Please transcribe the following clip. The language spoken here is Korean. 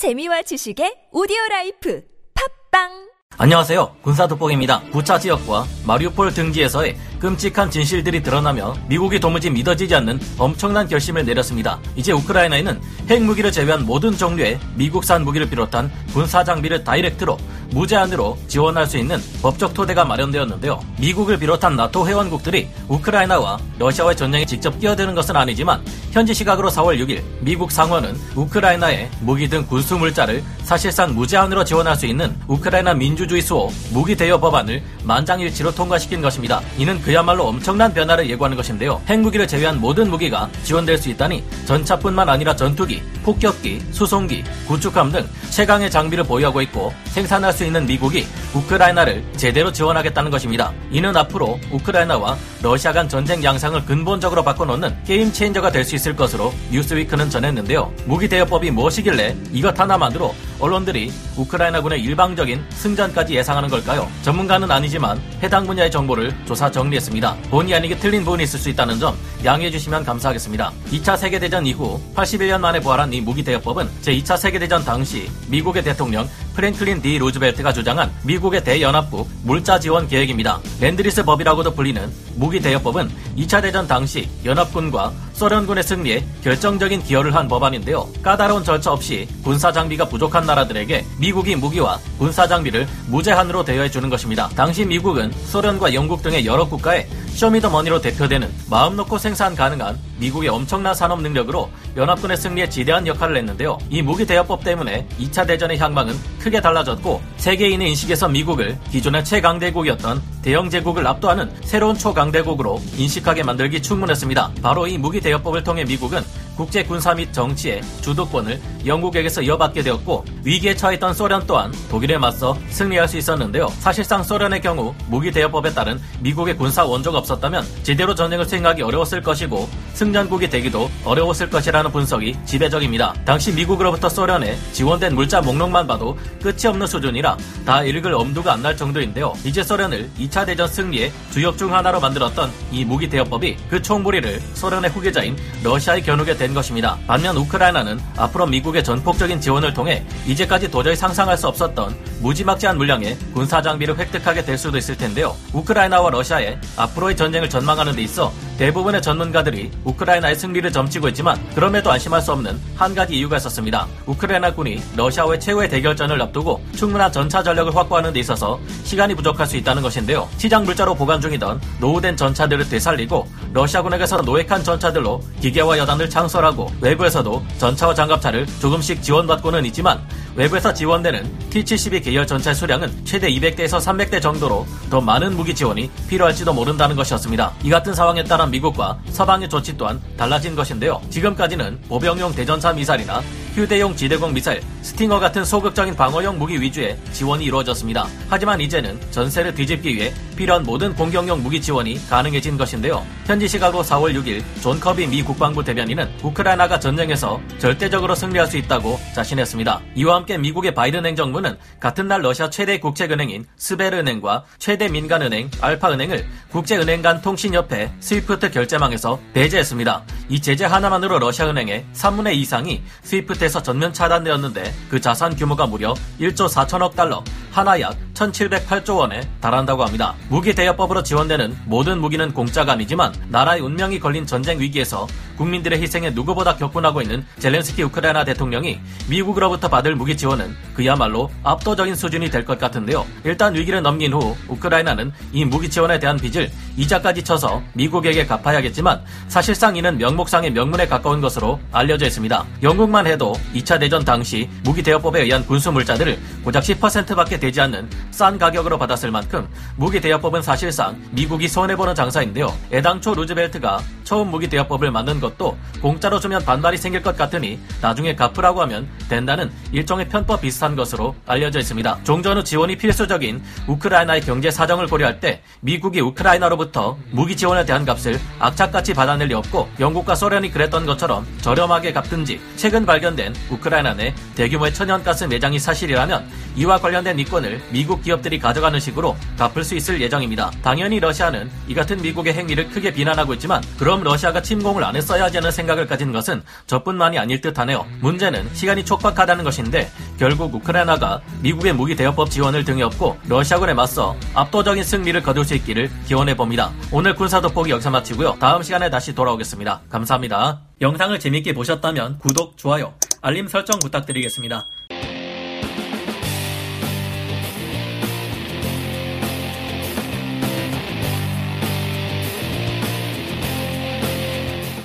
재미와 지식의 오디오 라이프 팟빵 안녕하세요. 군사 돋보기입니다. 부차 지역과 마리우폴 등지에서의 끔찍한 진실들이 드러나며 미국이 도무지 믿어지지 않는 엄청난 결심을 내렸습니다. 이제 우크라이나에는 핵무기를 제외한 모든 종류의 미국산 무기를 비롯한 군사 장비를 direct로 무제한으로 지원할 수 있는 법적 토대가 마련되었는데요. 미국을 비롯한 나토 회원국들이 우크라이나와 러시아와의 전쟁에 직접 끼어드는 것은 아니지만 현지 시각으로 4월 6일 미국 상원은 우크라이나에 무기 등 군수 물자를 사실상 무제한으로 지원할 수 있는 우크라이나 민주주의 수호 무기 대여 법안을 만장일치로 통과시킨 것입니다. 이는 그 야말로 엄청난 변화를 예고하는 것인데요. 핵무기를 제외한 모든 무기가 지원될 수 있다니 전차뿐만 아니라 전투기, 폭격기, 수송기, 구축함 등 최강의 장비를 보유하고 있고 생산할 수 있는 미국이 우크라이나를 제대로 지원하겠다는 것입니다. 이는 앞으로 우크라이나와 러시아 간 전쟁 양상을 근본적으로 바꿔놓는 game changer가 될 수 있을 것으로 뉴스위크는 전했는데요. 무기 대여법이 무엇이길래 이것 하나만으로 언론들이 우크라이나군의 일방적인 승전까지 예상하는 걸까요? 전문가는 아니지만 해당 분야의 정보를 조사 정리했습니다. 본의 아니게 틀린 부분이 있을 수 있다는 점 양해해 주시면 감사하겠습니다. 2차 세계대전 이후 81년 만에 부활한 이 무기 대여법은 제2차 세계대전 당시 미국의 대통령 프랭클린 D 루즈벨트가 주장한 미국의 대연합국 물자 지원 계획입니다. Lend-Lease 법이라고도 불리는 무기 대여법은 2차 대전 당시 연합군과 소련군의 승리에 결정적인 기여를 한 법안인데요. 까다로운 절차 없이 군사 장비가 부족한 나라들에게 미국이 무기와 군사 장비를 무제한으로 대여해 주는 것입니다. 당시 미국은 소련과 영국 등의 여러 국가에 쇼미더머니로 대표되는 마음 놓고 생산 가능한 미국의 엄청난 산업 능력으로 연합군의 승리에 지대한 역할을 했는데요. 이 무기 대여법 때문에 2차 대전의 향방은 크게 달라졌고 세계인의 인식에서 미국을 기존의 최강대국이었던 대영 제국을 압도하는 새로운 초강대국으로 인식하게 만들기 충분했습니다. 바로 이 무기 대여법을 통해 미국은 국제 군사 및 정치의 주도권을 영국에게서 이어받게 되었고 위기에 처했던 소련 또한 독일에 맞서 승리할 수 있었는데요. 사실상 소련의 경우 무기 대여법에 따른 미국의 군사 원조가 없었다면 제대로 전쟁을 수행하기 어려웠을 것이고 승전국이 되기도 어려웠을 것이라는 분석이 지배적입니다. 당시 미국으로부터 소련에 지원된 물자 목록만 봐도 끝이 없는 수준이라 다 읽을 엄두가 안 날 정도인데요. 이제 소련을 2차 대전 승리의 주역 중 하나로 만들었던 이 무기 대여법이 그 총무리를 소련의 후계자인 러시아에 겨누게 된 것입니다. 반면 우크라이나는 앞으로 미국의 전폭적인 지원을 통해 이제까지 도저히 상상할 수 없었던 무지막지한 물량의 군사 장비를 획득하게 될 수도 있을 텐데요. 우크라이나와 러시아의 앞으로의 전쟁을 전망하는 데 있어 대부분의 전문가들이 우크라이나의 승리를 점치고 있지만 그럼에도 안심할 수 없는 한 가지 이유가 있었습니다. 우크라이나군이 러시아와의 최후의 대결전을 앞두고 충분한 전차 전력을 확보하는 데 있어서 시간이 부족할 수 있다는 것인데요. 시장 물자로 보관 중이던 노후된 전차들을 되살리고 러시아군에게서 노획한 전차들로 기계와 여단을 창설 하고 외부에서도 전차와 장갑차를 조금씩 지원받고는 있지만 외부에서 지원되는 T-72 계열 전차 수량은 최대 200대에서 300대 정도로 더 많은 무기 지원이 필요할지도 모른다는 것이었습니다. 이 같은 상황에 따라 미국과 서방의 조치 또한 달라진 것인데요. 지금까지는 보병용 대전차 미사일이나 휴대용 지대공 미사일, 스팅어 같은 소극적인 방어용 무기 위주의 지원이 이루어졌습니다. 하지만 이제는 전세를 뒤집기 위해 필요한 모든 공격용 무기 지원이 가능해진 것인데요. 현지 시각으로 4월 6일 존 커비 미 국방부 대변인은 우크라이나가 전쟁에서 절대적으로 승리할 수 있다고 자신했습니다. 이와 함께 미국의 바이든 행정부는 같은 날 러시아 최대 국책은행인 스베르은행과 최대 민간은행 알파은행을 국제은행 간 통신협회 스위프트 결제망에서 배제했습니다. 이 제재 하나만으로 러시아 은행의 3분의 2 이상이 스위프트에서 전면 차단되었는데 그 자산 규모가 무려 1조 4천억 달러, 하나 약 1708조 원에 달한다고 합니다. 무기 대여법으로 지원되는 모든 무기는 공짜가 아니지만 나라의 운명이 걸린 전쟁 위기에서 국민들의 희생에 누구보다 격분하고 있는 젤렌스키 우크라이나 대통령이 미국으로부터 받을 무기 지원은 그야말로 압도적인 수준이 될 것 같은데요. 일단 위기를 넘긴 후 우크라이나는 이 무기 지원에 대한 빚을 이자까지 쳐서 미국에게 갚아야겠지만 사실상 이는 명목상의 명문에 가까운 것으로 알려져 있습니다. 영국만 해도 2차 대전 당시 무기 대여법에 의한 군수 물자들을 고작 10%밖에 되지 않는 싼 가격으로 받았을 만큼 무기 대여 법은 사실상 미국이 손해보는 장사인데요. 애당초 루즈벨트가 처음 무기 대여법을 만든 것도 공짜로 주면 반발이 생길 것 같으니 나중에 갚으라고 하면 된다는 일종의 편법 비슷한 것으로 알려져 있습니다. 종전 후 지원이 필수적인 우크라이나의 경제 사정을 고려할 때 미국이 우크라이나로부터 무기 지원에 대한 값을 악착같이 받아낼 리 없고 영국과 소련이 그랬던 것처럼 저렴하게 갚든지 최근 발견된 우크라이나 내 대규모의 천연가스 매장이 사실이라면 이와 관련된 이 수익권을 미국 기업들이 가져가는 식으로 갚을 수 있을 예정입니다. 당연히 러시아는 이 같은 미국의 행위를 크게 비난하고 있지만 그럼 러시아가 침공을 안 했어야 하지 않은 생각을 가진 것은 저뿐만이 아닐 듯하네요. 문제는 시간이 촉박하다는 것인데 결국 우크라이나가 미국의 무기 대여법 지원을 등에 업고 러시아군에 맞서 압도적인 승리를 거둘 수 있기를 기원해 봅니다. 오늘 군사 돋보기 여기서 마치고요. 다음 시간에 다시 돌아오겠습니다. 감사합니다. 영상을 재밌게 보셨다면 구독, 좋아요, 알림 설정 부탁드리겠습니다.